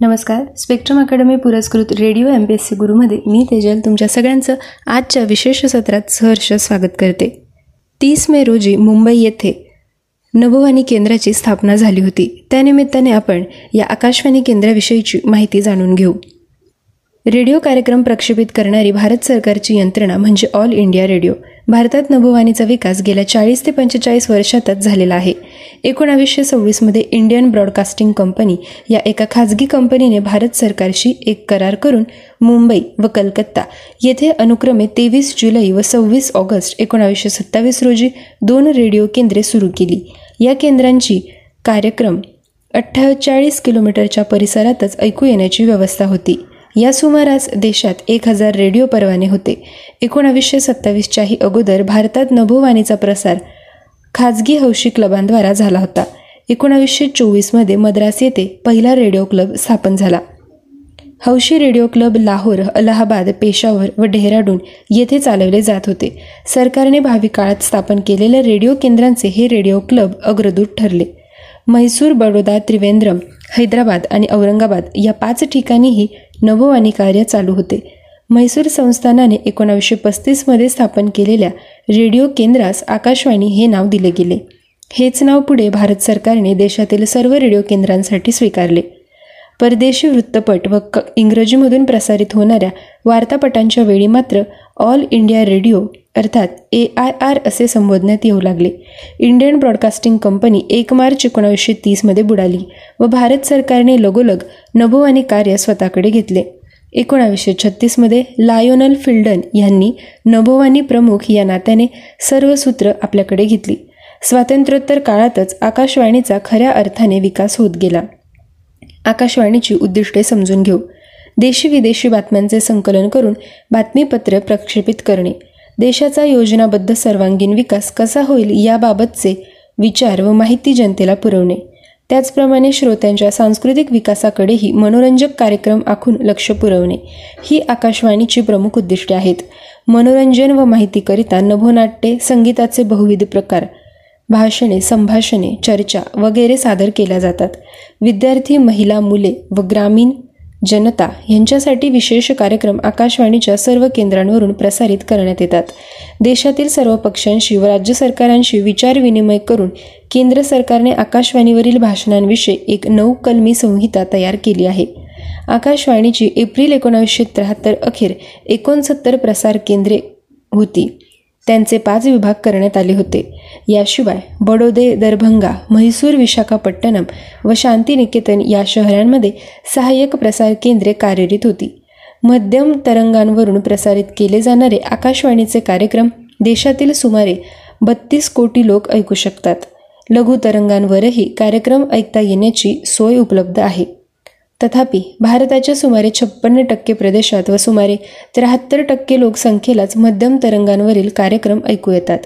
नमस्कार. Spectrum academy पुरस्कृत radio M P S C गुरुमध्ये मी तेजल तुमच्या सगळ्यांचं आजच्या विशेष सत्रात सहर्ष स्वागत करते. तीस मे रोजी मुंबई येथे नभोवाणी केंद्राची स्थापना झाली होती. त्यानिमित्ताने आपण या आकाशवाणी केंद्राविषयीची माहिती जाणून घेऊ. रेडिओ कार्यक्रम प्रक्षेपित करणारी भारत सरकारची यंत्रणा म्हणजे ऑल इंडिया रेडिओ. भारतात नभोवाणीचा विकास गेल्या चाळीस ते पंचेचाळीस वर्षातच झालेला आहे. एकोणावीसशे सव्वीसमध्ये इंडियन ब्रॉडकास्टिंग कंपनी या एका खाजगी कंपनीने भारत सरकारशी एक करार करून मुंबई व कलकत्ता येथे अनुक्रमे तेवीस जुलै व सव्वीस ऑगस्ट एकोणावीसशे सत्तावीस रोजी दोन रेडिओ केंद्रे सुरू केली. या केंद्रांची कार्यक्रम अठ्ठेचाळीस किलोमीटरच्या परिसरातच ऐकू येण्याची व्यवस्था होती. या सुमारास देशात एक हजार रेडिओ परवाने होते. एकोणावीसशे सत्तावीसच्याही अगोदर भारतात नभोवाणीचा प्रसार खाजगी हौशी क्लबांद्वारा झाला होता. एकोणावीसशे चोवीसमध्ये मद्रास येथे पहिला रेडिओ क्लब स्थापन झाला. हौशी रेडिओ क्लब लाहोर अलाहाबाद पेशावर व डेहराडून येथे चालवले जात होते. सरकारने भावी काळात स्थापन केलेल्या रेडिओ केंद्रांचे हे रेडिओ क्लब अग्रदूत ठरले. म्हैसूर बडोदा त्रिवेंद्रम हैदराबाद आणि औरंगाबाद या पाच ठिकाणीही नभोवाणी कार्य चालू होते. म्हैसूर संस्थानाने एकोणावीसशे पस्तीसमध्ये स्थापन केलेल्या रेडिओ केंद्रास आकाशवाणी हे नाव दिले गेले. हेच नाव पुढे भारत सरकारने देशातील सर्व रेडिओ केंद्रांसाठी स्वीकारले. परदेशी वृत्तपट व क इंग्रजीमधून प्रसारित होणाऱ्या वार्तापटांच्या वेळी मात्र ऑल इंडिया रेडिओ अर्थात ए आय आर असे संबोधण्यात येऊ लागले. इंडियन ब्रॉडकास्टिंग कंपनी एक मार्च एकोणावीसशे तीसमध्ये बुडाली व भारत सरकारने लगोलग नभोवाणी कार्य स्वतःकडे घेतले. एकोणावीसशे छत्तीसमध्ये लायोनल फिल्डन यांनी नभोवाणी प्रमुख या नात्याने सर्व सूत्र आपल्याकडे घेतली. स्वातंत्र्योत्तर काळातच आकाशवाणीचा खऱ्या अर्थाने विकास होत गेला. आकाशवाणीची उद्दिष्टे समजून घेऊ. देशी विदेशी बातम्यांचे संकलन करून बातमीपत्र प्रक्षेपित करणे. देशाचा योजनाबद्ध सर्वांगीण विकास कसा होईल याबाबतचे विचार व माहिती जनतेला पुरवणे. त्याचप्रमाणे श्रोत्यांच्या सांस्कृतिक विकासाकडेही मनोरंजक कार्यक्रम आखून लक्ष पुरवणे. ही आकाशवाणीची प्रमुख उद्दिष्टे आहेत. मनोरंजन व माहितीकरिता नभोनाट्ये संगीताचे बहुविध प्रकार भाषणे संभाषणे चर्चा वगैरे सादर केल्या जातात. विद्यार्थी महिला मुले व ग्रामीण जनता यांच्यासाठी विशेष कार्यक्रम आकाशवाणीच्या सर्व केंद्रांवरून प्रसारित करण्यात येतात. देशातील सर्व पक्षांशी व राज्य सरकारांशी विचारविनिमय करून केंद्र सरकारने आकाशवाणीवरील भाषणांविषयी एक नऊ कलमी संहिता तयार केली आहे. आकाशवाणीची एप्रिल एकोणावीसशे त्र्याहत्तर अखेर एकोणसत्तर प्रसार केंद्रे होती. त्यांचे पाच विभाग करण्यात आले होते. याशिवाय बडोदे दरभंगा म्हैसूर विशाखापट्टणम व शांतिनिकेतन या शहरांमध्ये सहाय्यक प्रसार केंद्रे कार्यरत होती. मध्यम तरंगांवरून प्रसारित केले जाणारे आकाशवाणीचे कार्यक्रम देशातील सुमारे बत्तीस कोटी लोक ऐकू शकतात. लघु तरंगांवरही कार्यक्रम ऐकता येण्याची सोय उपलब्ध आहे. तथापि भारताच्या सुमारे छप्पन्न टक्के प्रदेशात व सुमारे त्र्याहत्तर टक्के लोकसंख्येलाच मध्यम तरंगांवरील कार्यक्रम ऐकू येतात.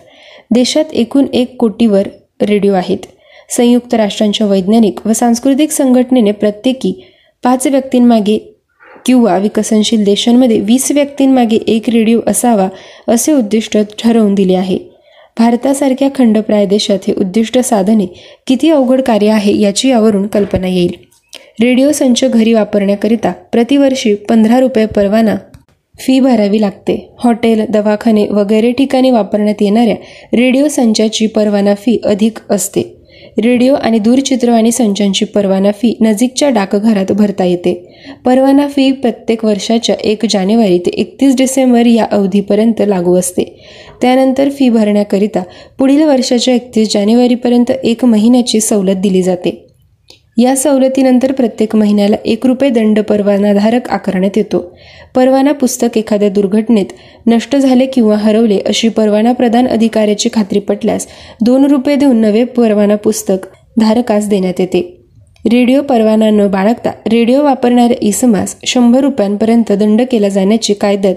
देशात एकूण एक कोटीवर रेडिओ आहेत. संयुक्त राष्ट्रांच्या वैज्ञानिक व सांस्कृतिक संघटनेने प्रत्येकी पाच व्यक्तींमागे किंवा विकसनशील देशांमध्ये वीस व्यक्तींमागे एक रेडिओ असावा असे उद्दिष्ट ठरवून दिले आहे. भारतासारख्या खंडप्राय देशात हे उद्दिष्ट साधने किती अवघड कार्य आहे याची यावरून कल्पना येईल. रेडिओ संच घरी वापरण्याकरिता प्रतिवर्षी पंधरा रुपये परवाना फी भरावी लागते. हॉटेल दवाखाने वगैरे ठिकाणी वापरण्यात येणाऱ्या रेडिओ संचाची परवाना फी अधिक असते. रेडिओ आणि दूरचित्रवाणी संचांची परवाना फी नजीकच्या डाकघरात भरता येते. परवाना फी प्रत्येक वर्षाच्या एक जानेवारी ते एकतीस डिसेंबर या अवधीपर्यंत लागू असते. त्यानंतर फी भरण्याकरिता पुढील वर्षाच्या एकतीस जानेवारीपर्यंत एक महिन्याची सवलत दिली जाते. या सवलतीनंतर प्रत्येक महिन्याला एक रुपये दंड परवानाधारक आकारण्यात येतो. परवाना पुस्तक एखाद्या दुर्घटनेत नष्ट झाले किंवा हरवले अशी परवाना प्रदान अधिकाऱ्याची खात्री पटल्यास दोन रुपये देऊन नवे परवाना पुस्तक धारकास देण्यात येते. रेडिओ परवाना न बाळगता रेडिओ वापरणाऱ्या इसमास शंभर रुपयांपर्यंत दंड केला जाण्याची कायद्यात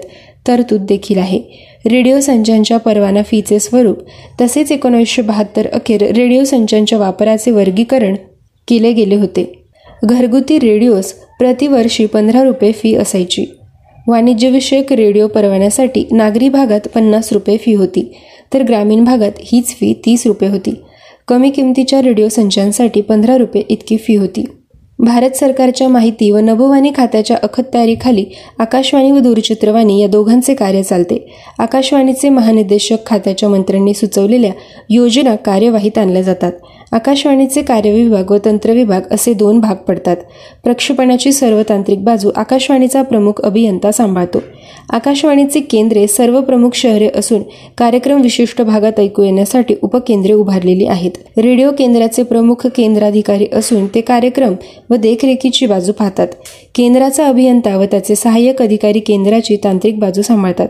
तरतूद देखील आहे. रेडिओ संचांच्या परवाना फीचे स्वरूप तसेच एकोणीसशे बहात्तर अखेर रेडिओ संचांच्या वापराचे वर्गीकरण केले गेले होते. घरगुती रेडिओस प्रतिवर्षी पंधरा रुपये फी असायची. वाणिज्यविषयक रेडिओ परवान्यासाठी नागरी भागात पन्नास रुपये फी होती. तर ग्रामीण भागात हीच फी तीस रुपये होती. कमी किमतीच्या रेडिओ संचांसाठी पंधरा रुपये इतकी फी होती. भारत सरकारच्या माहिती व नभोवाणी खात्याच्या अखत्यारीखाली आकाशवाणी व दूरचित्रवाणी या दोघांचे कार्य चालते. आकाशवाणीचे महानिदेशक खात्याच्या मंत्र्यांनी सुचवलेल्या योजना कार्यवाहीत आणल्या जातात. आकाशवाणीचे कार्यविभाग व तंत्रविभाग असे दोन भाग पडतात. प्रक्षेपणाची सर्व तांत्रिक बाजू आकाशवाणीचा प्रमुख अभियंता सांभाळतो. आकाशवाणीचे केंद्रे सर्व प्रमुख शहरे असून कार्यक्रम विशिष्ट भागात ऐकू येण्यासाठी उपकेंद्रे उभारलेली आहेत. रेडिओ केंद्राचे प्रमुख केंद्राधिकारी असून ते कार्यक्रम व देखरेखीची बाजू पाहतात. केंद्राचा अभियंता व त्याचे सहाय्यक अधिकारी केंद्राची तांत्रिक बाजू सांभाळतात.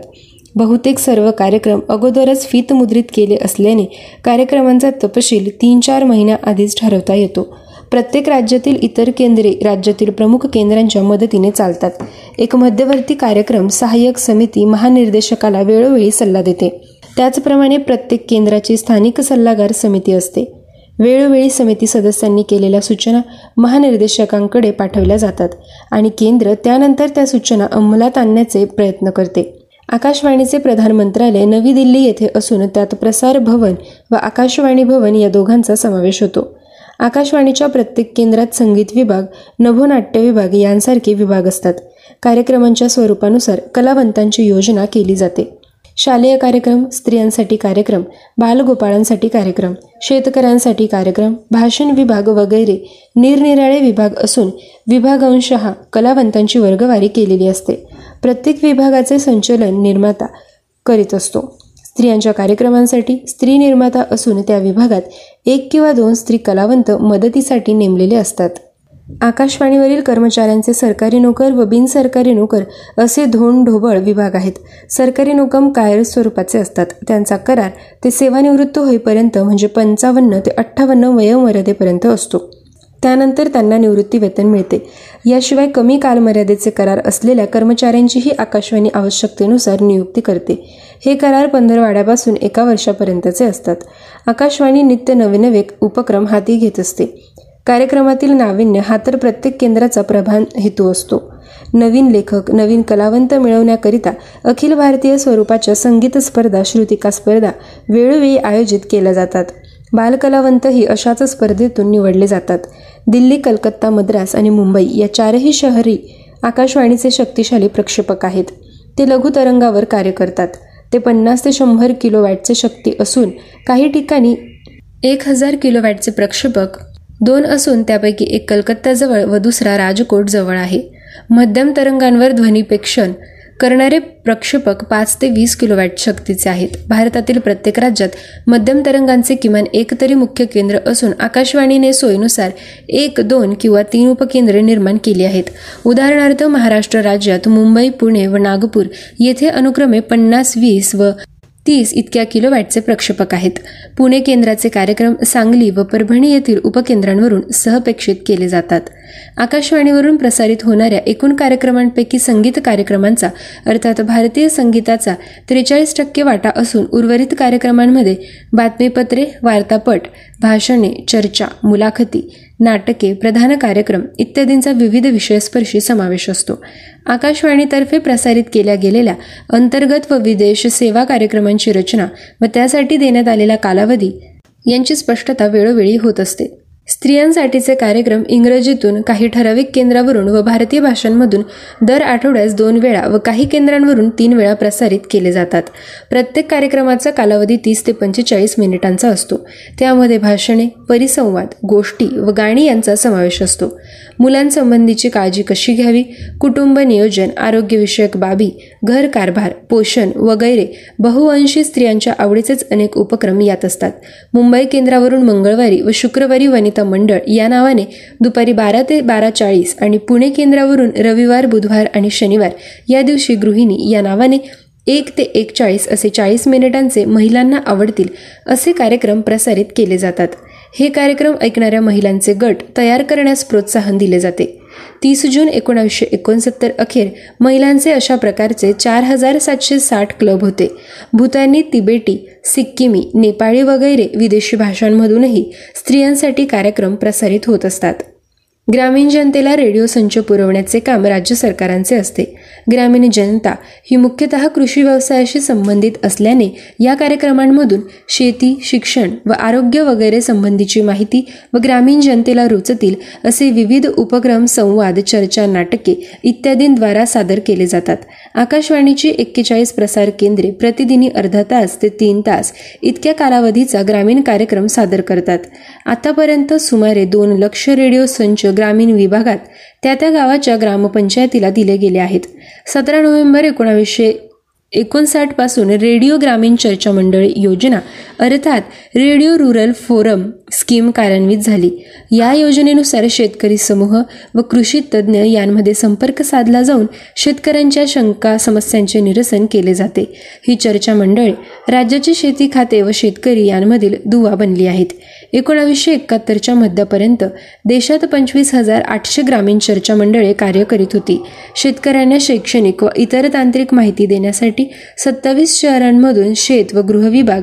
बहुतेक सर्व कार्यक्रम अगोदरच फीत मुद्रित केले असल्याने कार्यक्रमांचा तपशील तीन चार महिन्याआधीच ठरवता येतो. प्रत्येक राज्यातील इतर केंद्रे राज्यातील प्रमुख केंद्रांच्या मदतीने चालतात. एक मध्यवर्ती कार्यक्रम सहाय्यक समिती महानिर्देशकाला वेळोवेळी सल्ला देते. त्याचप्रमाणे प्रत्येक केंद्राची स्थानिक सल्लागार समिती असते. वेळोवेळी समिती सदस्यांनी केलेल्या सूचना महानिर्देशकांकडे पाठवल्या जातात आणि केंद्र त्यानंतर त्या सूचना अंमलात आणण्याचे प्रयत्न करते. आकाशवाणीचे प्रधान मंत्रालय नवी दिल्ली येथे असून त्यात प्रसार भवन व आकाशवाणी भवन या दोघांचा समावेश होतो. आकाशवाणीच्या प्रत्येक केंद्रात संगीत विभाग नभोनाट्य विभाग यांसारखे विभाग असतात. कार्यक्रमांच्या स्वरूपानुसार कलावंतांची योजना केली जाते. शालेय कार्यक्रम स्त्रियांसाठी कार्यक्रम बालगोपाळांसाठी कार्यक्रम शेतकऱ्यांसाठी कार्यक्रम भाषण विभाग वगैरे निरनिराळे विभाग असून विभागांशहा कलावंतांची वर्गवारी केलेली असते. प्रत्येक विभागाचे संचलन निर्माता करीत असतो. स्त्रियांच्या कार्यक्रमांसाठी स्त्री निर्माता असून त्या विभागात एक किंवा दोन स्त्री कलावंत मदतीसाठी नेमलेले असतात. आकाशवाणीवरील कर्मचाऱ्यांचे सरकारी नोकर व बिनसरकारी नोकर असे धोंड ढोबळ विभाग आहेत. सरकारी नोकम कायर स्वरूपाचे असतात. त्यांचा करार ते सेवानिवृत्त होईपर्यंत म्हणजे पंचावन्न ते अठ्ठावन्न वयोमर्यादेपर्यंत असतो. त्यानंतर त्यांना निवृत्ती वेतन मिळते. याशिवाय कमी कालमर्यादेचे करार असलेल्या कर्मचाऱ्यांचीही आकाशवाणी आवश्यकतेनुसार नियुक्ती करते. हे करार पंधरवाड्यापासून एका वर्षापर्यंतचे असतात. आकाशवाणी नित्य नवे नवे उपक्रम हाती घेत असते. कार्यक्रमातील नाविन्य हा तर प्रत्येक केंद्राचा प्रधान हेतू असतो. नवीन लेखक नवीन कलावंत मिळवण्याकरिता अखिल भारतीय स्वरूपाच्या संगीत स्पर्धा श्रुतिका स्पर्धा वेळोवेळी आयोजित केल्या जातात. बालकलावंतही अशाच स्पर्धेतून निवडले जातात. दिल्ली कलकत्ता मद्रास आणि मुंबई या चारही शहरी आकाशवाणीचे शक्तिशाली प्रक्षेपक आहेत. ते लघुतरंगावर कार्य करतात. ते पन्नास ते शंभर किलोवॅटचे शक्ती असून काही ठिकाणी एक हजार किलोवॅटचे प्रक्षेपक दोन असून त्यापैकी एक कलकत्ताजवळ व दुसरा राजकोट जवळ आहे. मध्यम तरंगांवर ध्वनिपेक्षण करणारे प्रक्षेपक पाच ते वीस किलोवॅट शक्तीचे आहेत. भारतातील प्रत्येक राज्यात मध्यम तरंगांचे किमान एक तरी मुख्य केंद्र असून आकाशवाणीने सोयीनुसार एक दोन किंवा तीन उपकेंद्रे निर्माण केली आहेत. उदाहरणार्थ महाराष्ट्र राज्यात मुंबई पुणे व नागपूर येथे अनुक्रमे पन्नास वीस व तीस इतक्या किलोवॅटचे प्रक्षेपक आहेत. पुणे केंद्राचे कार्यक्रम सांगली व परभणी येथील उपकेंद्रांवरून सहपेक्षित केले जातात. आकाशवाणीवरून प्रसारित होणाऱ्या एकूण कार्यक्रमांपैकी संगीत कार्यक्रमांचा अर्थात भारतीय संगीताचा त्रेचाळीस टक्के वाटा असून उर्वरित कार्यक्रमांमध्ये बातमीपत्रे वार्तापट भाषणे चर्चा मुलाखती नाटके प्रधान कार्यक्रम इत्यादींचा विविध विषयस्पर्शी समावेश असतो. आकाशवाणीतर्फे प्रसारित केल्या गेलेल्या अंतर्गत व विदेश सेवा कार्यक्रमांची रचना व त्यासाठी देण्यात आलेला कालावधी यांची स्पष्टता वेळोवेळी होत असते. स्त्रियांसाठीचे कार्यक्रम इंग्रजीतून काही ठराविक केंद्रावरून व भारतीय भाषांमधून दर आठवड्यास दोन वेळा व काही केंद्रांवरून तीन वेळा प्रसारित केले जातात. प्रत्येक कार्यक्रमाचा कालावधी तीस ते पंचेचाळीस मिनिटांचा असतो. त्यामध्ये भाषणे परिसंवाद गोष्टी व गाणी यांचा समावेश असतो. मुलांसंबंधीची काळजी कशी घ्यावी? कुटुंब नियोजन आरोग्यविषयक बाबी घर कारभार पोषण वगैरे बहुअंशी स्त्रियांच्या आवडीचेच अनेक उपक्रम यात असतात. मुंबई केंद्रावरून मंगळवारी व शुक्रवारी वनिता मंडळ या नावाने दुपारी बारा ते बारा चाळीस आणि पुणे केंद्रावरून रविवार बुधवार आणि शनिवार या दिवशी गृहिणी या नावाने एक ते एक चाळीस असे चाळीस मिनिटांचे महिलांना आवडतील असे कार्यक्रम प्रसारित केले जातात. हे कार्यक्रम ऐकणाऱ्या महिलांचे गट तयार करण्यास प्रोत्साहन दिले जाते. तीस जून एकोणावीसशे एकोणसत्तर अखेर महिलांचे अशा प्रकारचे चार हजार सातशे साठ क्लब होते. भूतानी तिबेटी सिक्कीमी नेपाळी वगैरे विदेशी भाषांमधूनही स्त्रियांसाठी कार्यक्रम प्रसारित होत असतात. ग्रामीण जनतेला रेडिओ संच पुरवण्याचे काम राज्य सरकारांचे असते. ग्रामीण जनता ही मुख्यतः कृषी व्यवसायाशी संबंधित असल्याने या कार्यक्रमांमधून शेती शिक्षण व आरोग्य वगैरे संबंधीची माहिती व ग्रामीण जनतेला रुचतील असे विविध उपक्रम संवाद चर्चा नाटके इत्यादींद्वारा सादर केले जातात. आकाशवाणीची एक्केचाळीस प्रसार केंद्रे प्रतिदिनी अर्धा तास ते तीन तास इतक्या कालावधीचा ग्रामीण कार्यक्रम सादर करतात. आतापर्यंत सुमारे दोन लक्ष रेडिओ संच ग्रामीण विभागात त्या त्या गावाच्या ग्रामपंचायतीला दिले गेले आहेत. सतरा नोव्हेंबर एकोणावीसशे एकोणसाठपासून रेडिओ ग्रामीण चर्चा मंडळ योजना अर्थात रेडिओ रुरल फोरम स्कीम कार्यान्वित झाली. या योजनेनुसार शेतकरी समूह व कृषी तज्ज्ञ यांमध्ये संपर्क साधला जाऊन शेतकऱ्यांच्या शंका समस्यांचे निरसन केले जाते. ही चर्चा मंडळे राज्याचे शेती खाते व शेतकरी यांमधील दुवा बनली आहेत. एकोणावीसशे एकाहत्तरच्या मध्यापर्यंत देशात पंचवीस हजार आठशे ग्रामीण चर्चा मंडळे कार्य करीत होती. शेतकऱ्यांना शैक्षणिक व इतर तांत्रिक माहिती देण्यासाठी सत्तावीस शहरांमधून शेत व गृह विभाग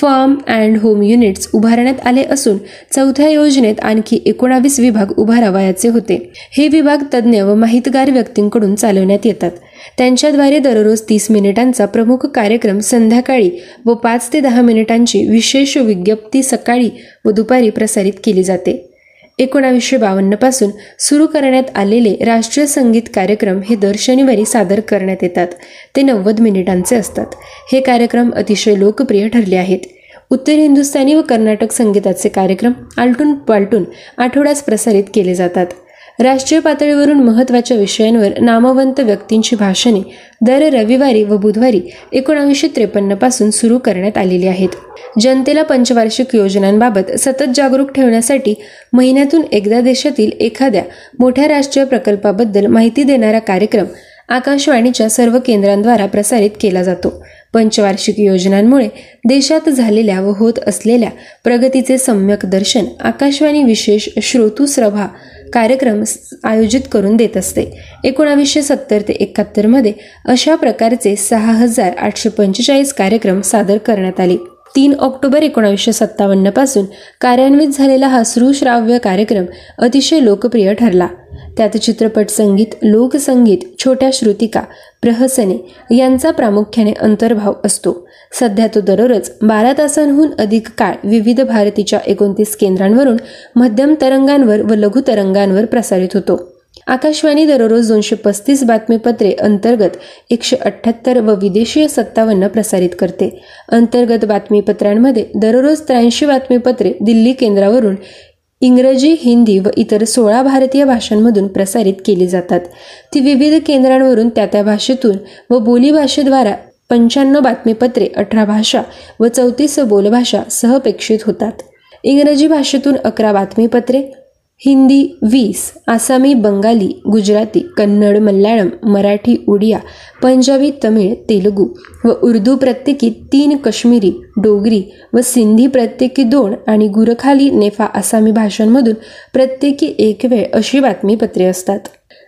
फार्म अँड होम युनिट्स उभारण्यात आले असून चौथ्या योजनेत आणखी एकोणावीस विभाग उभारावयाचे होते. हे विभाग तज्ज्ञ व माहितगार व्यक्तींकडून चालवण्यात येतात. त्यांच्याद्वारे दररोज तीस मिनिटांचा प्रमुख कार्यक्रम संध्याकाळी व पाच ते दहा मिनिटांची विशेष विज्ञप्ती सकाळी व दुपारी प्रसारित केली जाते. एकोणावीसशे बावन्नपासून सुरू करण्यात आलेले राष्ट्रीय संगीत कार्यक्रम हे दर शनिवारी सादर करण्यात येतात. ते नव्वद मिनिटांचे असतात. हे कार्यक्रम अतिशय लोकप्रिय ठरले आहेत. उत्तर हिंदुस्थानी व कर्नाटक संगीताचे कार्यक्रम आलटून पालटून आठवड्यास प्रसारित केले जातात. राष्ट्रीय पातळीवरून महत्त्वाच्या विषयांवर नामवंत व्यक्तींची भाषणे दर रविवारी व बुधवारी एकोणावीसशे त्रेपन्नपासून सुरू करण्यात आलेली आहेत. जनतेला पंचवार्षिक योजनांबाबत सतत जागरूक ठेवण्यासाठी महिन्यातून एकदा देशातील एखाद्या मोठ्या राष्ट्रीय प्रकल्पाबद्दल माहिती देणारा कार्यक्रम आकाशवाणीच्या सर्व केंद्रांद्वारा प्रसारित केला जातो. पंचवार्षिक योजनांमुळे देशात झालेल्या व होत असलेल्या प्रगतीचे सम्यक दर्शन आकाशवाणी विशेष श्रोतुश्रभा कार्यक्रम आयोजित करून देत असते. एकोणावीसशे सत्तर ते एकाहत्तरमध्ये अशा प्रकारचे सहा हजार आठशे पंचेचाळीस कार्यक्रम सादर करण्यात आले. तीन ऑक्टोबर एकोणावीसशे सत्तावन्नपासून कार्यान्वित झालेला हा सुश्राव्य कार्यक्रम अतिशय लोकप्रिय ठरला. त्यात चित्रपट संगीत लोकसंगीत छोट्या श्रुतिका प्रहसने यांचा प्रामुख्याने अंतर्भाव असतो. सध्या तो दररोज बारा तासांहून अधिक काळ विविध भारतीच्या एकोणतीस केंद्रांवरून मध्यम तरंगांवर व लघु तरंगांवर प्रसारित होतो. आकाशवाणी दररोज दोनशे पस्तीस बातमीपत्रे अंतर्गत एकशे अठ्ठ्याहत्तर व विदेशीय सत्तावन्न प्रसारित करते. अंतर्गत बातमीपत्रांमध्ये दररोज त्र्याऐंशी बातमीपत्रे दिल्ली केंद्रावरून इंग्रजी हिंदी व इतर सोळा भारतीय भाषांमधून प्रसारित केली जातात. ती विविध केंद्रांवरून त्या त्या भाषेतून व बोलीभाषेद्वारा पंच्याण्णव बातमीपत्रे अठरा भाषा व चौतीस बोलभाषा सहपेक्षित होतात. इंग्रजी भाषेतून अकरा बातमीपत्रे हिंदी वीस आसामी बंगाली गुजराती कन्नड मल्याळम मराठी उडिया पंजाबी तमिळ तेलुगू व उर्दू प्रत्येकी तीन कश्मीरी डोगरी व सिंधी प्रत्येकी दोन आणि गुरखाली नेफा आसामी भाषांमधून प्रत्येकी एक वेळ अशी बातमीपत्रे असतात.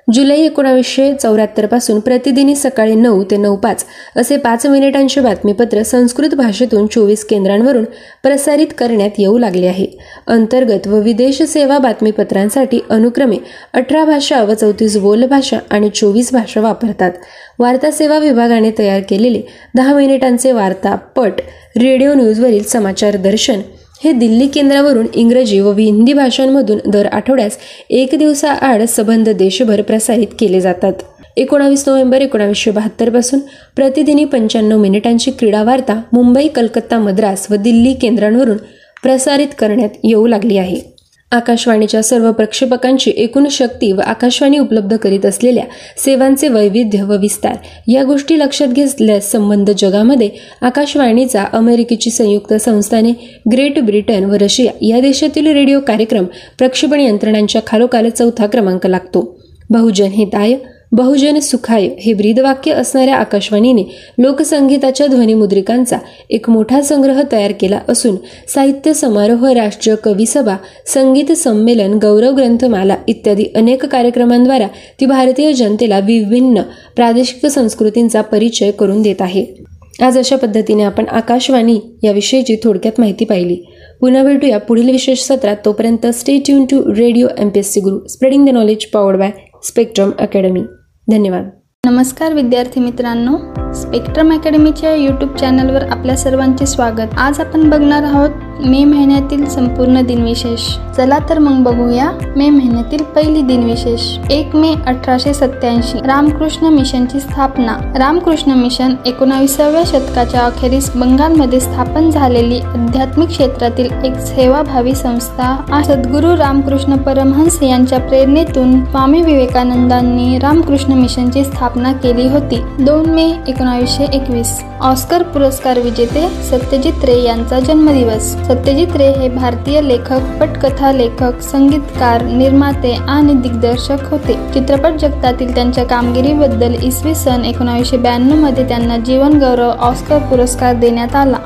जुलै एकोणावीसशे चौऱ्याहत्तरपासून प्रतिदिनी सकाळी नऊ ते नऊ पाच असे पाच मिनिटांचे बातमीपत्र संस्कृत भाषेतून चोवीस केंद्रांवरून प्रसारित करण्यात येऊ लागले आहे. अंतर्गत व विदेश सेवा बातमीपत्रांसाठी अनुक्रमे अठरा भाषा व चौतीस बोलभाषा आणि चोवीस भाषा वापरतात. वार्ता सेवा विभागाने तयार केलेले दहा मिनिटांचे वार्ता पट रेडिओ न्यूजवरील समाचार दर्शन हे दिल्ली केंद्रावरून इंग्रजी व हिंदी भाषांमधून दर आठवड्यास एक दिवसाआड सबंध देशभर प्रसारित केले जातात. एकोणावीस नोव्हेंबर एकोणावीसशे बहात्तरपासून प्रतिदिनी पंच्याण्णव मिनिटांची क्रीडा वार्ता मुंबई कलकत्ता मद्रास व दिल्ली केंद्रांवरून प्रसारित करण्यात येऊ लागली आहे. आकाशवाणीच्या सर्व प्रक्षेपकांची एकूण शक्ती व आकाशवाणी उपलब्ध करीत असलेल्या सेवांचे वैविध्य व विस्तार या गोष्टी लक्षात घेतल्यास संबंध जगामध्ये आकाशवाणीचा अमेरिकेची संयुक्त संस्थाने ग्रेट ब्रिटन व रशिया या देशातील रेडिओ कार्यक्रम प्रक्षेपण यंत्रणांच्या खालोखाल चौथा क्रमांक लागतो. बहुजन हिताय बहुजन सुखाय हे ब्रीदवाक्य असणाऱ्या आकाशवाणीने लोकसंगीताच्या ध्वनिमुद्रिकांचा एक मोठा संग्रह तयार केला असून साहित्य समारोह राष्ट्रीय कविसभा संगीत संमेलन गौरव ग्रंथमाला इत्यादी अनेक कार्यक्रमांद्वारा ती भारतीय जनतेला विभिन्न प्रादेशिक संस्कृतींचा परिचय करून देत आहे. आज अशा पद्धतीने आपण आकाशवाणी याविषयीची थोडक्यात माहिती पाहिली. पुन्हा भेटूया पुढील विशेष सत्रात. तोपर्यंत stay tune to radio M P S C Guru spreading the knowledge powered by Spectrum Academy. धन्यवाद. नमस्कार विद्यार्थी मित्रांनो. स्पेक्ट्रम अकॅडमीच्या यूट्यूब चॅनलवर आपल्या सर्वांचे स्वागत. आज आपण बघणार आहोत मे महिन्यातील संपूर्ण दिनविशेष. चला तर मग बघूया मे महिन्यातील पहिली दिनविशेष. एक मे अठराशे सत्याऐंशी रामकृष्ण मिशनची स्थापना. रामकृष्ण मिशन एकोणाविसाव्या शतकाच्या अखेरीस बंगालमध्ये स्थापन झालेली आध्यात्मिक क्षेत्रातील एक सेवाभावी संस्था सद्गुरू रामकृष्ण परमहंस यांच्या प्रेरणेतून स्वामी विवेकानंदांनी रामकृष्ण मिशनची स्थापना केली होती. दोन मे एकोणावीसशे एकवीस. ऑस्कर पुरस्कार विजेते सत्यजित रे यांचा जन्मदिवस. सत्यजित रे हे भारतीय लेखक पटकथा लेखक संगीतकार निर्माते आणि दिग्दर्शक होते. चित्रपट जगतातील त्यांच्या कामगिरीबद्दल इसवी सन एकोणीसशे ब्याण्णवमध्ये त्यांना जीवनगौरव ऑस्कर पुरस्कार देण्यात आला.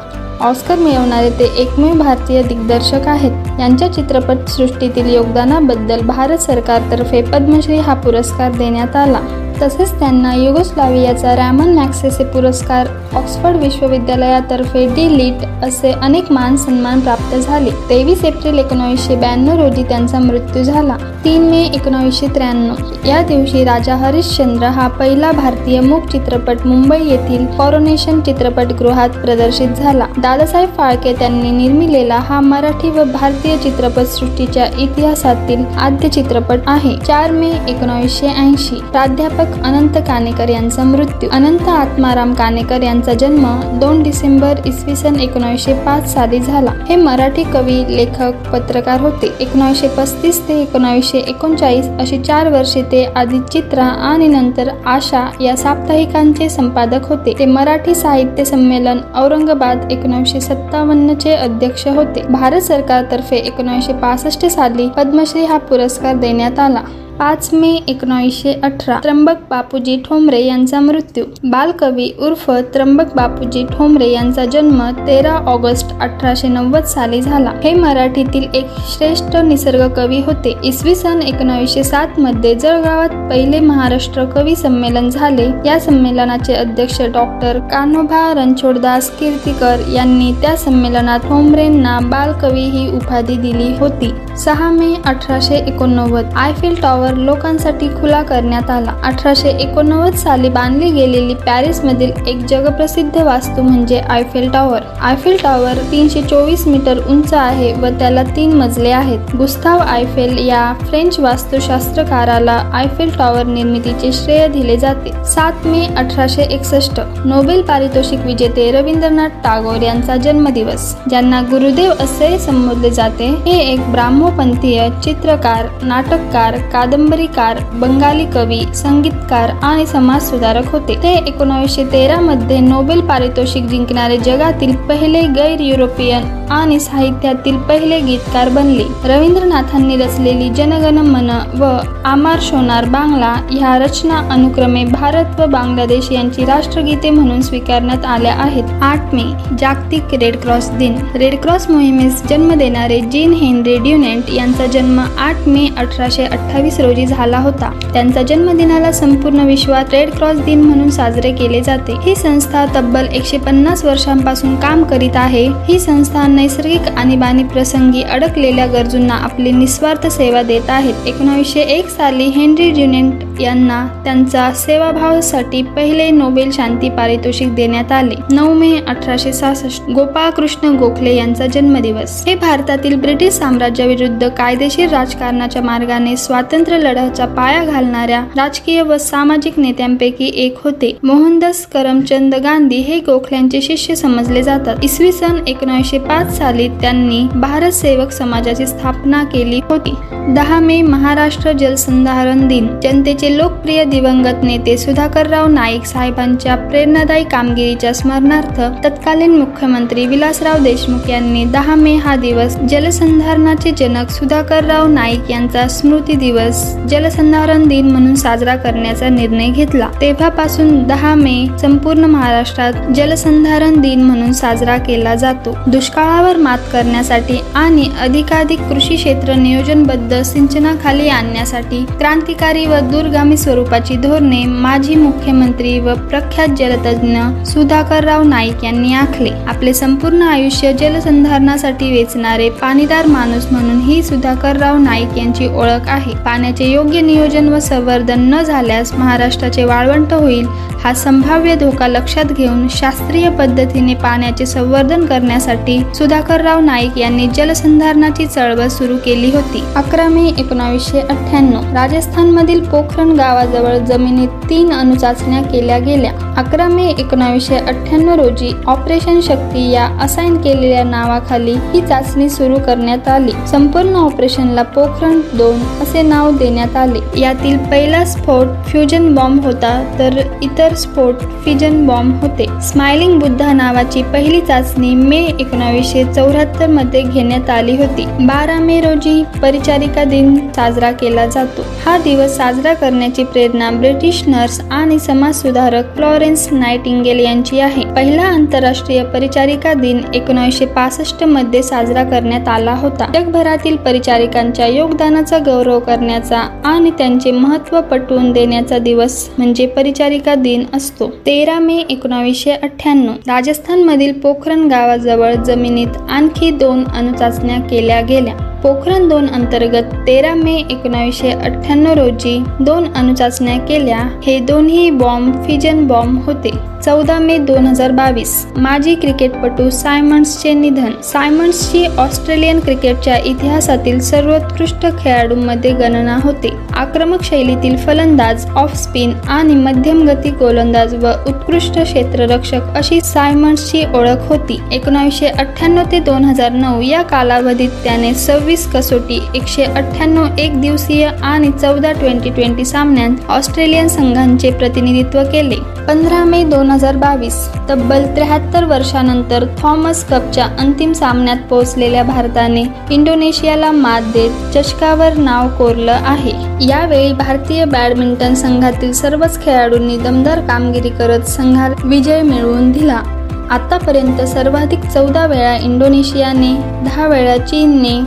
ऑस्कर मिळवणारे ते एकमेव भारतीय दिग्दर्शक आहेत. यांच्या चित्रपट सृष्टीतील योगदानाबद्दल भारत सरकारतर्फे पद्मश्री हा पुरस्कार देण्यात आला. तसेच त्यांना युगोस्लावियाचा रॅमन मॅक्सेसे पुरस्कार ऑक्सफर्ड विश्वविद्यालयातर्फे डी लिट असे अनेक मान सन्मान प्राप्त झाले. तेवीस एप्रिल एकोणीसशे ब्याण्णव रोजी त्यांचा मृत्यू झाला. तीन मे एकोणीसशे त्र्याण्णव. या दिवशी राजा हरिश्चंद्र हा पहिला भारतीय मूक चित्रपट मुंबई येथील कॉरोनेशन चित्रपटगृहात प्रदर्शित झाला. दादासाहेब फाळके त्यांनी निर्मिलेला हा मराठी व भारतीय चित्रपटसृष्टीच्या इतिहासातील आद्य चित्रपट आहे. चार मे एकोणीसशे ऐंशी. प्राध्यापक अनंत कानेकर यांचा मृत्यू. अनंत आत्माराम कानेकर यांचा जन्म दोन डिसेंबर इसवी सन एकोणीसशे पाच साली झाला. हे मराठी कवी लेखक पत्रकार होते. एकोणीसशे पस्तीस ते एकोणीसशे एकोणचाळीस अशी चार वर्षे ते आधी चित्रा आणि नंतर आशा या साप्ताहिकांचे संपादक होते. ते मराठी साहित्य संमेलन औरंगाबाद एकोणीसशे सत्तावन्न चे अध्यक्ष होते. भारत सरकारतर्फे एकोणीसशे पासष्ट साली पद्मश्री हा पुरस्कार देण्यात आला. पाच मे एकोणीसशे अठरा. त्र्यंबक बापूजी ठोंबरे यांचा मृत्यू. बालकवी उर्फ त्र्यंबक बापूजी ठोंबरे यांचा जन्म तेरा ऑगस्ट अठराशे नव्वद साली झाला. हे मराठीतील एक श्रेष्ठ निसर्ग कवी होते. इसवी सन एकोणीसशे सात मध्ये जळगावात पहिले महाराष्ट्र कवी संमेलन झाले. या संमेलनाचे अध्यक्ष डॉक्टर कान्होबा रणछोडदास कीर्तीकर यांनी त्या संमेलनात ठोंबरेंना बालकवी ही उपाधी दिली होती. सहा मे अठराशे एकोणनव्वद. आयफिल टॉवर लोकांसाठी खुला करण्यात आला. अठराशे एकोणनव्वद साली बांधली गेलेली पॅरिसमधील एक जगप्रसिद्ध वास्तू म्हणजे आयफेल टॉवर. आयफेल टॉवर तीनशे चोवीस मीटर उंच आहे व त्याला तीन मजले आहेत. गुस्ताव आयफेल या फ्रेंच वास्तुशास्त्रकाराला आयफेल टॉवर निर्मितीचे श्रेय दिले जाते. सात मे अठराशे एकसष्ट नोबेल पारितोषिक विजेते रवींद्रनाथ टागोर यांचा जन्मदिवस. ज्यांना गुरुदेव असे संबोधले जाते हे एक ब्राह्मोपंथीय चित्रकार नाटककार कादंबरी कादंबरीकार बंगाली कवी संगीतकार आणि समाज सुधारक होते. ते एकोणावीसशे तेरा मध्ये नोबेल पारितोषिक जिंकणारे जगातील पहिले गैर युरोपियन आणि साहित्यातील पहिले गीतकार बनले. रवींद्रनाथांनी रचलेली जनगण मन व आमार शोनार बांगला ह्या रचना अनुक्रमे भारत व बांगलादेश यांची राष्ट्रगीते म्हणून स्वीकारण्यात आल्या आहेत. आठ मे जागतिक रेड क्रॉस दिन. रेड क्रॉस मोहिमेस जन्म देणारे जीन हेनरी ड्युनेंट यांचा जन्म आठ मे अठराशे अठ्ठावीस रोजी झाला होता. त्यांचा जन्मदिनाला संपूर्ण विश्वात रेड क्रॉस दिन म्हणून साजरे केले जाते. ही संस्था तब्बल एकशे पन्नास वर्षांपासून काम करीत आहे. ही संस्था नैसर्गिक आणीबाणी प्रसंगी अडकलेल्या गरजूंना आपली निस्वार्थ सेवा देत आहेत. एकोणीसशे एक साली हेनरी ड्युनेंट यांना त्यांचा सेवाभावासाठी पहिले नोबेल शांती पारितोषिक देण्यात आले. नऊ मे अठराशे सहासष्ट गोपाळकृष्ण गोखले यांचा जन्मदिवस. हे भारतातील ब्रिटिश साम्राज्याविरुद्ध कायदेशीर राजकारणाच्या मार्गाने स्वातंत्र्य लढ्याचा पाया घालणाऱ्या राजकीय व सामाजिक नेत्यांपैकी एक होते. मोहनदास करमचंद गांधी हे गोखल्यांचे शिष्य समजले जातात. इसवी सन एकोणीसशे पाच साली त्यांनी भारत सेवक समाजाची स्थापना केली होती. दहा मे महाराष्ट्र जलसंधारण दिन. जनतेचे लोकप्रिय दिवंगत नेते सुधाकरराव नाईक साहेबांच्या प्रेरणादायी कामगिरीच्या स्मरणार्थ तत्कालीन मुख्यमंत्री विलासराव देशमुख यांनी दहा मे हा दिवस जलसंधारणाचे जनक सुधाकरराव नाईक यांचा स्मृती दिवस जलसंधारण दिन म्हणून साजरा करण्याचा निर्णय घेतला. तेव्हापासून दहा मे संपूर्ण महाराष्ट्रात जलसंधारण दिन म्हणून साजरा केला जातो. दुष्काळावर मात करण्यासाठी आणि अधिकाधिक कृषी क्षेत्र नियोजनबद्ध पद्धत सिंचनाखाली आणण्यासाठी क्रांतिकारी व दूरगामी स्वरूपाची धोरणे माजी मुख्यमंत्री व प्रख्यात जलतज्ञ सुधाकरराव नाईक यांनी आखले. आपले संपूर्ण आयुष्य जलसंधारणासाठी वेचणारे पाणीदार माणूस म्हणून ही सुधाकरराव नाईक यांची ओळख आहे. पाण्याचे योग्य नियोजन व संवर्धन न झाल्यास महाराष्ट्राचे वाळवंट होईल हा संभाव्य धोका लक्षात घेऊन शास्त्रीय पद्धतीने पाण्याचे संवर्धन करण्यासाठी सुधाकरराव नाईक यांनी जलसंधारणाची चळवळ सुरू केली होती. अकरा मे एकोणावीसशे अठ्ठ्याण्णव. राजस्थानमधील पोखरण गावाजवळ जमिनीत तीन अणुचाचण्या केल्या गेल्या. अकरा मे एकोणावीसशे अठ्ठ्याण्णव रोजी ऑपरेशन शक्ती या असाइन केलेल्या नावाखाली ही चाचणी सुरू करण्यात आली. संपूर्ण ऑपरेशनला पोखरण दोन असे नाव देण्यात आले. यातील पहिला स्फोट फ्युजन बॉम्ब होता तर इतर स्फोट फिजन बॉम्ब होते. स्माइलिंग बुद्धा नावाची पहिली चाचणी मे एकोणावीसशे चौऱ्याहत्तरमध्ये घेण्यात आली होती. बारा मे रोजी परिचारिक दिन साजरा केला जातो. हा दिवस साजरा करण्याची प्रेरणा ब्रिटिश नर्स आणि समाजसुधारक फ्लॉरेन्स नाईटिंगेल यांची आहे. पहिला आंतरराष्ट्रीय परिचारिका दिन एकोणीसशे पासष्टमध्ये साजरा करण्यात आला होता. जगभरातील परिचारिकांच्या योगदानाचा गौरव करण्याचा आणि त्यांचे महत्त्व पटवून देण्याचा दिवस म्हणजे परिचारिका दिन असतो. तेरा मे एकोणावीसशे अठ्ठ्याण्णव. राजस्थानमधील पोखरण गावाजवळ जमिनीत आणखी दोन अणुचाचण्या केल्या गेल्या. पोखरण दोन अंतर्गत तेरा मे एकोणावीसशे अठ्ठ्याण्णव रोजी दोन अणुचाचण्या केल्या. हे दोन्ही बॉम्ब फिजन बॉम्ब होते. चौदा मे दोन हजार बावीस माजी क्रिकेटपटू सायमंड्सचे निधन. सायमंड्सची ऑस्ट्रेलियन क्रिकेटच्या इतिहासातील सर्वोत्कृष्ट खेळाडूंमध्ये गणना होते. आक्रमक शैलीतील फलंदाज ऑफ स्पिन आणि मध्यम गती गोलंदाज व उत्कृष्ट क्षेत्ररक्षक अशी सायमंड्सची ओळख होती. एकोणावीसशे अठ्ठ्याण्णव ते दोन हजार नऊ या कालावधीत त्याने सव्वीस कसोटी एकशे अठ्ठ्याण्णव एक दिवसीय आणि चौदा ट्वेंटी ट्वेंटी सामन्यात ऑस्ट्रेलियन संघांचे प्रतिनिधित्व केले. पंधरा मे दोन हजार बावीस तब्बल त्र्याहत्तर वर्षानंतर थॉमस कपच्या अंतिम सामन्यात पोहोचलेल्या भारताने इंडोनेशियाला मात देत चषकावर नाव कोरलं आहे. यावेळी भारतीय बॅडमिंटन संघातील सर्वच खेळाडूंनी दमदार कामगिरी करत संघात विजय मिळवून दिला. आतापर्यंत सर्वाधिक चौदा वेळा इंडोनेशियाने दहा वेळा चीनने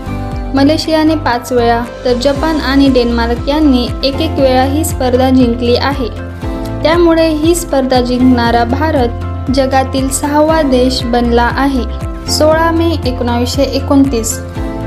मलेशियाने पाच वेळा तर जपान आणि डेन्मार्क यांनी एक एक वेळा ही स्पर्धा जिंकली आहे. त्यामुळे ही स्पर्धा जिंकणारा भारत जगातील सहावा देश बनला आहे. सोळा मे एकोणावीसशे एकोणतीस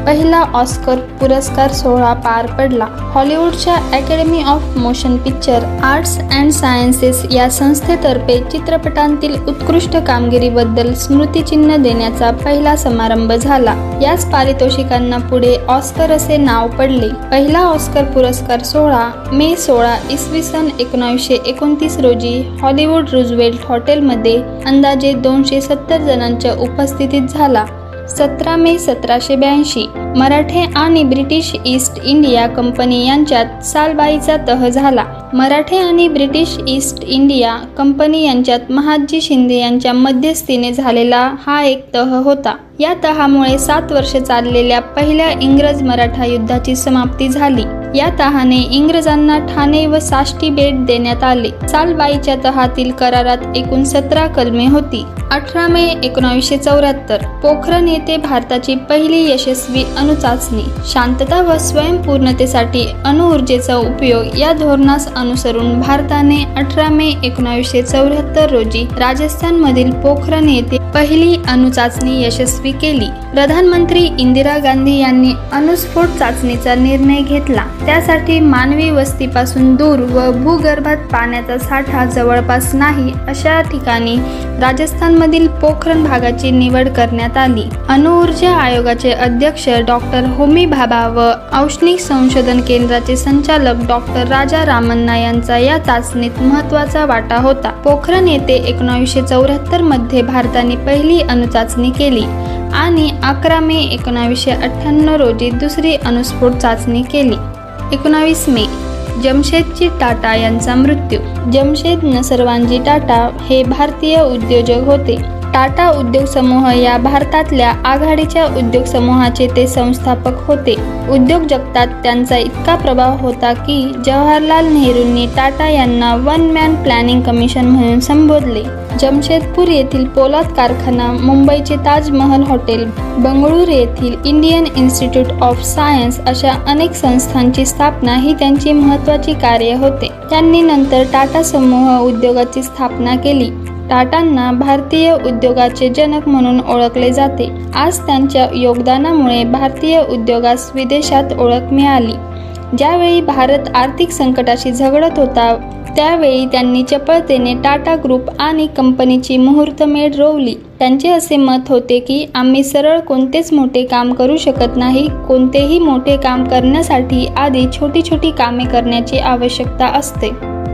पहिला ऑस्कर पुरस्कार सोहळा पार पडला. हॉलिवूडच्या Academy of Motion Picture Arts and Sciences या संस्थेतर्फे चित्रपटांतील उत्कृष्ट कामगिरीबद्दल स्मृतिचिन्ह देण्याचा पहिला समारंभ झाला. याच पारितोषिकांना पुढे ऑस्कर असे नाव पडले. पहिला ऑस्कर पुरस्कार सोहळा मे सोळा इसवी सन एकोणावीसशे एकोणतीस रोजी हॉलिवूड रुजवेल्ट हॉटेलमध्ये अंदाजे दोनशे सत्तर जणांच्या उपस्थितीत झाला. सतरा मे सतराशे ब्याऐंशी. मराठे आणि ब्रिटिश ईस्ट इंडिया कंपनी यांच्यात सालबाईचा तह झाला. मराठे आणि ब्रिटिश ईस्ट इंडिया कंपनी यांच्यात महादजी शिंदे यांच्या मध्यस्थीने झालेला हा एक तह होता. या तहामुळे सात वर्ष चाललेल्या पहिल्या इंग्रज मराठा युद्धाची समाप्ती झाली. या तहाने इंग्रजांना ठाणे व साष्टी भेट देण्यात आले. सालबाईच्या तहातील करारात एकूण सतरा कलमे होती. अठरा मे एकोणावीसशे चौऱ्याहत्तर पोखरण येथे भारताची पहिली यशस्वी अणुचाचणी. शांतता व स्वयंपूर्णतेसाठी अणुऊर्जेचा उपयोग या धोरणास अनुसरून भारताने अठरा मे एकोणावीसशे चौऱ्याहत्तर रोजी राजस्थानमधील पोखरण येथे पहिली अणुचाचणी यशस्वी केली. प्रधानमंत्री इंदिरा गांधी यांनी अणुस्फोट चाचणीचा निर्णय घेतला. त्यासाठी मानवी वस्तीपासून दूर व भूगर्भात पाण्याचा साठा जवळपास नाही अशा ठिकाणी राजस्थानमधील पोखरण भागाची निवड करण्यात आली. अणुऊर्जा आयोगाचे अध्यक्ष डॉक्टर होमी भाभा व औष्णिक संशोधन केंद्राचे संचालक डॉक्टर राजा रामन्ना यांचा या चाचणीत महत्त्वाचा वाटा होता. पोखरण येथे एकोणावीसशे चौऱ्याहत्तरमध्ये भारताने पहिली अणुचाचणी केली आणि अकरा मे एकोणावीसशे अठ्ठ्याण्णव रोजी दुसरी अणुस्फोट चाचणी केली. एकोणावीस मे. जमशेदजी टाटा यांचा मृत्यू. जमशेद नसरवानजी टाटा हे भारतीय उद्योजक होते. टाटा उद्योग समूह या भारतातल्या आघाडीच्या उद्योग समूहाचे ते संस्थापक होते. उद्योग जगतात त्यांचा इतका प्रभाव होता की जवाहरलाल नेहरूंनी टाटा यांना वन मॅन प्लॅनिंग कमिशन म्हणून संबोधले. जमशेदपूर येथील पोलाद कारखाना मुंबईचे ताजमहल हॉटेल बंगळूर येथील इंडियन इन्स्टिट्यूट ऑफ सायन्स अशा अनेक संस्थांची स्थापना ही त्यांची महत्त्वाची कार्य होते. त्यांनी नंतर टाटा समूह उद्योगाची स्थापना केली. टाटांना भारतीय उद्योगाचे जनक म्हणून ओळखले जाते. आज त्यांच्या योगदानामुळे भारतीय उद्योगास विदेशात ओळख मिळाली. ज्यावेळी भारत आर्थिक संकटाशी झगडत होता त्यावेळी त्यांनी चपळतेने टाटा ग्रुप आणि कंपनीची मुहूर्तमेढ रोवली. त्यांचे असे मत होते की आम्ही सरळ कोणतेच मोठे काम करू शकत नाही. कोणतेही मोठे काम करण्यासाठी आधी छोटी छोटी कामे करण्याची आवश्यकता असते.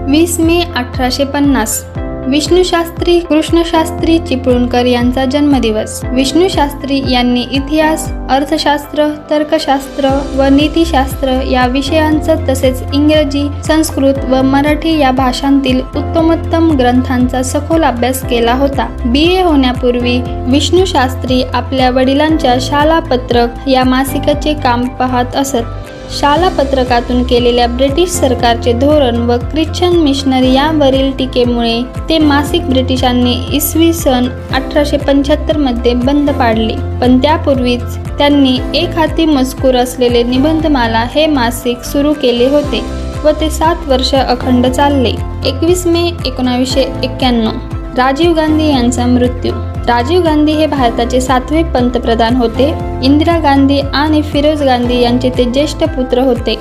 वीस मे अठराशे पन्नास विष्णूशास्त्री कृष्णशास्त्री चिपळूणकर यांचा जन्मदिवस. विष्णूशास्त्री यांनी इतिहास अर्थशास्त्र तर्कशास्त्र व नीतिशास्त्र या विषयांचं तसेच इंग्रजी संस्कृत व मराठी या भाषांतील उत्तमोत्तम ग्रंथांचा सखोल अभ्यास केला होता. बी ए होण्यापूर्वी विष्णूशास्त्री आपल्या वडिलांच्या शाला पत्रक या मासिकाचे काम पाहत असत. शाला पत्रकातून केलेल्या ब्रिटिश सरकारचे धोरण व ख्रिश्चन मिशनरी यावरील टीकेमुळे ते मासिक ब्रिटिशांनी इसवी सन अठराशे पंच्याहत्तरमध्ये बंद पाडले. पण त्यापूर्वीच त्यांनी एक हाती मजकूर असलेले निबंधमाला हे मासिक सुरू केले होते व ते सात वर्ष अखंड चालले. एकवीस मे एकोणावीसशे एक्क्याण्णव. राजीव गांधी यांचा मृत्यू. राजीव गांधी हे भारताचे सातवे पंतप्रधान होते. इंदिरा गांधी आणि फिरोज गांधी यांचे ते ज्येष्ठ पुत्र होते.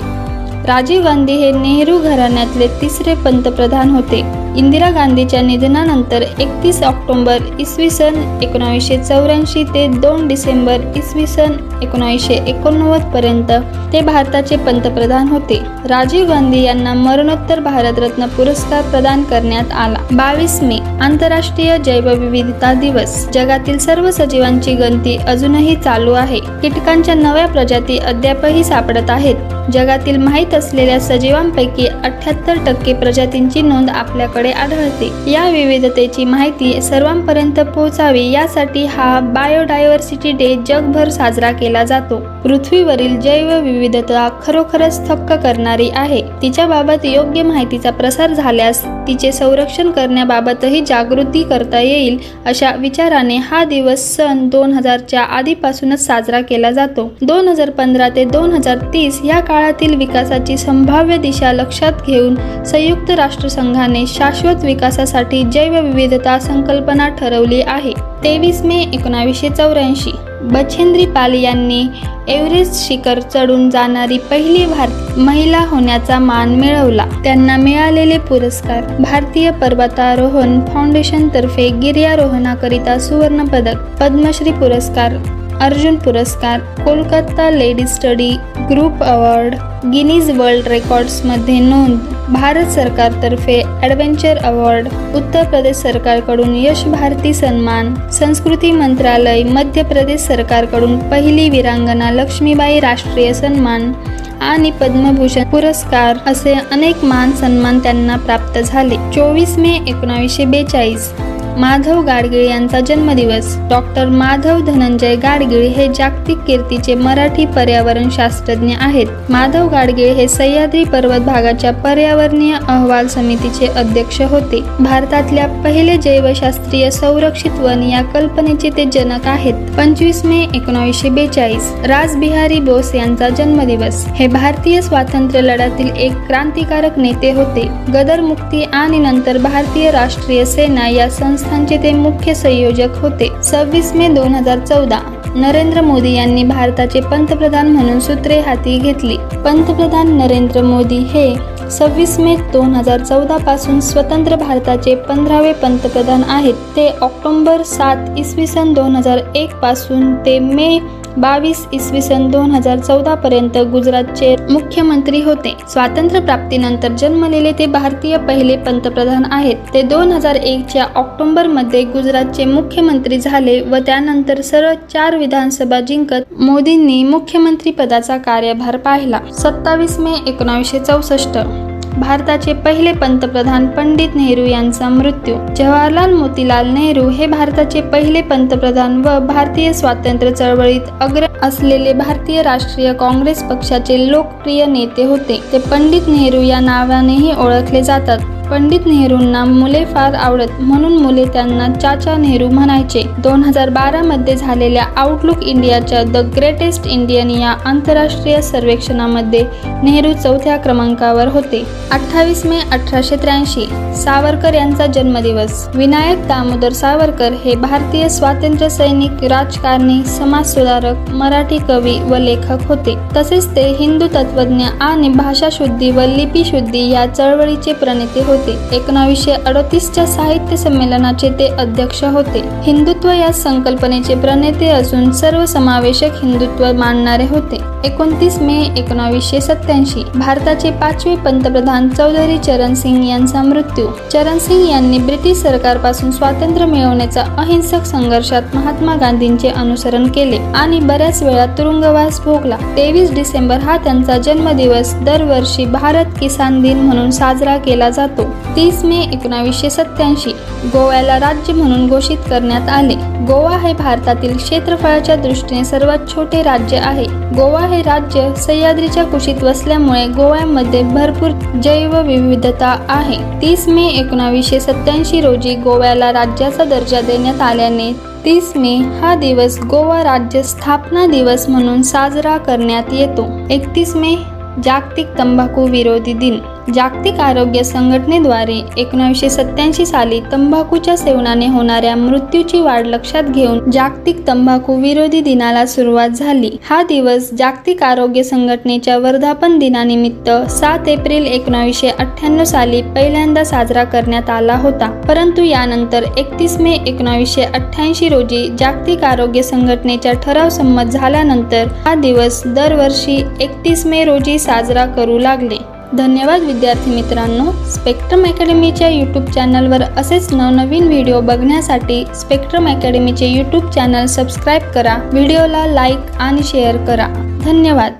राजीव गांधी हे नेहरू घराण्यातले तिसरे पंतप्रधान होते. इंदिरा गांधीच्या निधनानंतर एकतीस ऑक्टोबर इसवी सन एकोणावीसशे चौऱ्याऐंशी ते दोन डिसेंबर इसवी सन एकोणावीसशे एकोणनव्वद पर्यंत ते भारताचे पंतप्रधान होते. राजीव गांधी यांना मरणोत्तर भारतरत्न पुरस्कार प्रदान करण्यात आला. बावीस मे आंतरराष्ट्रीय जैवविविधता दिवस. जगातील सर्व सजीवांची गणती अजूनही चालू आहे. कीटकांच्या नव्या प्रजाती अद्यापही सापडत आहेत. जगातील माहीत असलेल्या सजीवांपैकी अठ्याहत्तर टक्के प्रजातींची नोंद आपल्याकडे आढळते. या विविधतेची माहिती सर्वांपर्यंत पोहोचावी यासाठी हा बायोडायव्हर्सिटी डे जगभर साजरा केला जातो. पृथ्वीवरील जैवविविधता खरोखरच थक्क करणारी आहे. तिच्याबाबत योग्य माहितीचा प्रसार झाल्यास तिचे संरक्षण करण्याबाबतही जागृती करता येईल अशा विचाराने हा दिवस सन दोन हजारच्या आधीपासूनच साजरा केला जातो. दोन हजार पंधरा ते दोन हजार तीस या काळातील विकासाची संभाव्य दिशा लक्षात घेऊन संयुक्त राष्ट्रसंघाने शाश्वत विकासासाठी जैवविविधता संकल्पना ठरवली आहे. तेवीस मे एकोणावीसशे चौऱ्याऐंशी बछेंद्री पाल यांनी एव्हरेस्ट शिखर चढून जाणारी पहिली भारत महिला होण्याचा मान मिळवला. त्यांना मिळालेले पुरस्कार भारतीय पर्वतारोहण फाउंडेशन तर्फे गिर्यारोहणाकरिता सुवर्ण पदक पद्मश्री पुरस्कार अर्जुन पुरस्कार Kolkata lady study group award Guinness world रेकॉर्ड्समध्ये नोंद. भारत सरकारतर्फे ॲडव्हेंचर अवॉर्ड उत्तर प्रदेश सरकारकडून यश भारती सन्मान. संस्कृती मंत्रालय मध्य प्रदेश सरकारकडून पहिली वीरांगना लक्ष्मीबाई राष्ट्रीय सन्मान आणि पद्मभूषण पुरस्कार असे अनेक मान सन्मान त्यांना प्राप्त झाले. चोवीस मे एकोणावीसशे बेचाळीस. माधव गाडगीळ यांचा जन्मदिवस. डॉक्टर माधव धनंजय गाडगीळ हे जागतिक कीर्तीचे मराठी पर्यावरण शास्त्रज्ञ आहेत. माधव गाडगीळ हे सह्याद्री पर्वत भागाच्या पर्यावरणीय अहवाल समितीचे अध्यक्ष होते. भारतातल्या पहिले जैवशास्त्रीय संरक्षित वन या कल्पनेचे ते जनक आहेत. पंचवीस मे एकोणावीसशे बेचाळीस राजबिहारी बोस यांचा जन्मदिवस. हे भारतीय स्वातंत्र्य लढ्यातील एक क्रांतिकारक नेते होते. गदर मुक्ती आणि नंतर भारतीय राष्ट्रीय सेना या संस्था संस्थांचे ते मुख्य संयोजक होते. सव्वीस मे दोन हजार चौदा नरेंद्र मोदी यांनी भारताचे पंतप्रधान म्हणून सूत्रे हाती घेतली. पंतप्रधान नरेंद्र मोदी हे सव्वीस मे दोन हजार चौदा पासून स्वतंत्र भारताचे पंधरावे पंतप्रधान आहेत. ते ऑक्टोंबर सात इसवी सन दोन हजार एक पासून ते मे बावीस इसवी सन दोन हजार चौदा पर्यंत गुजरातचे मुख्यमंत्री होते. स्वातंत्र्य प्राप्तीनंतर जन्मलेले ते भारतीय पहिले पंतप्रधान आहेत. ते दोन हजार एकच्या ऑक्टोबरमध्ये गुजरातचे मुख्यमंत्री झाले व त्यानंतर सरळ चार विधानसभा जिंकत मोदींनी मुख्यमंत्री पदाचा कार्यभार पाहिला. सत्तावीस मे एकोणावीसशे चौसष्ट. भारताचे पहिले पंतप्रधान पंडित नेहरू यांचा मृत्यू. जवाहरलाल मोतीलाल नेहरू हे भारताचे पहिले पंतप्रधान व भारतीय स्वातंत्र्य चळवळीत अग्र असलेले भारतीय राष्ट्रीय काँग्रेस पक्षाचे लोकप्रिय नेते होते. ते पंडित नेहरू या नावानेही ओळखले जातात. पंडित नेहरूंना मुले फार आवडत म्हणून मुले त्यांना चाचा नेहरू म्हणायचे. दोन हजार बारा मध्ये झालेल्या आउटलुक इंडियाच्या द ग्रेटेस्ट इंडियन या आंतरराष्ट्रीय सर्वेक्षणामध्ये नेहरू चौथ्या क्रमांकावर होते. अठ्ठावीस मे अठराशे त्र्याऐंशी सावरकर यांचा जन्मदिवस. विनायक दामोदर सावरकर हे भारतीय स्वातंत्र्य सैनिक राजकारणी समाज सुधारक मराठी कवी व लेखक होते. तसेच ते हिंदू तत्वज्ञ आणि भाषाशुद्धी व लिपीशुद्धी या चळवळीचे प्रणेते होते. एकोणावीसशे अडतीसच्या साहित्य संमेलनाचे ते अध्यक्ष होते. हिंदुत्व या संकल्पनेचे प्रणेते असून सर्वसमावेशक हिंदुत्व मानणारे होते. एकोणतीस मे एकोणावीसशे सत्याऐंशी भारताचे पाचवे पंतप्रधान चौधरी चरण सिंग यांचा मृत्यू. चरण सिंग यांनी ब्रिटिश सरकारपासून स्वातंत्र्य मिळवण्याचा अहिंसक संघर्षात महात्मा गांधींचे अनुसरण केले आणि बऱ्याच वेळा तुरुंगवास भोगला. तेवीस डिसेंबर हा त्यांचा जन्मदिवस. दरवर्षी भारत किसान दिन म्हणून साजरा केला जातो. तीस मे एकोणावीसशे सत्याऐंशी गोव्याला राज्य म्हणून घोषित करण्यात आले. गोवा हे भारतातील क्षेत्रफळाच्या दृष्टीने सर्वात छोटे राज्य आहे. गोवा हे राज्य सह्याद्रीच्या कुशीत वसल्यामुळे गोव्यामध्ये भरपूर जैवविविधता आहे. तीस मे एकोणावीसशे सत्याऐंशी रोजी गोव्याला राज्याचा दर्जा देण्यात आल्याने तीस मे हा दिवस गोवा राज्य स्थापना दिवस म्हणून साजरा करण्यात येतो. एकतीस मे जागतिक तंबाखू विरोधी दिन. जागतिक आरोग्य संघटनेद्वारे एकोणीसशे सत्याऐंशी साली तंबाखूच्या सेवनाने होणाऱ्या मृत्यूची वाढ लक्षात घेऊन जागतिक तंबाखू विरोधी दिनाला सुरुवात झाली. हा दिवस जागतिक आरोग्य संघटनेच्या वर्धापन दिनानिमित्त सात एप्रिल एकोणीसशे अठ्ठ्याण्णव साली पहिल्यांदा साजरा करण्यात आला होता. परंतु यानंतर एकतीस मे एकोणीसशे अठ्ठ्याऐंशी रोजी जागतिक आरोग्य संघटनेचा ठराव संमत झाल्यानंतर हा दिवस दरवर्षी एकतीस मे रोजी साजरा करू लागले. धन्यवाद विद्यार्थी मित्रांनो. स्पेक्ट्रम अकॅडमीच्या यूट्यूब चॅनलवर असेच नवनवीन व्हिडिओ बघण्यासाठी स्पेक्ट्रम अकॅडमीचे यूट्यूब चॅनल सबस्क्राईब करा. व्हिडिओला लाईक आणि शेअर करा. धन्यवाद.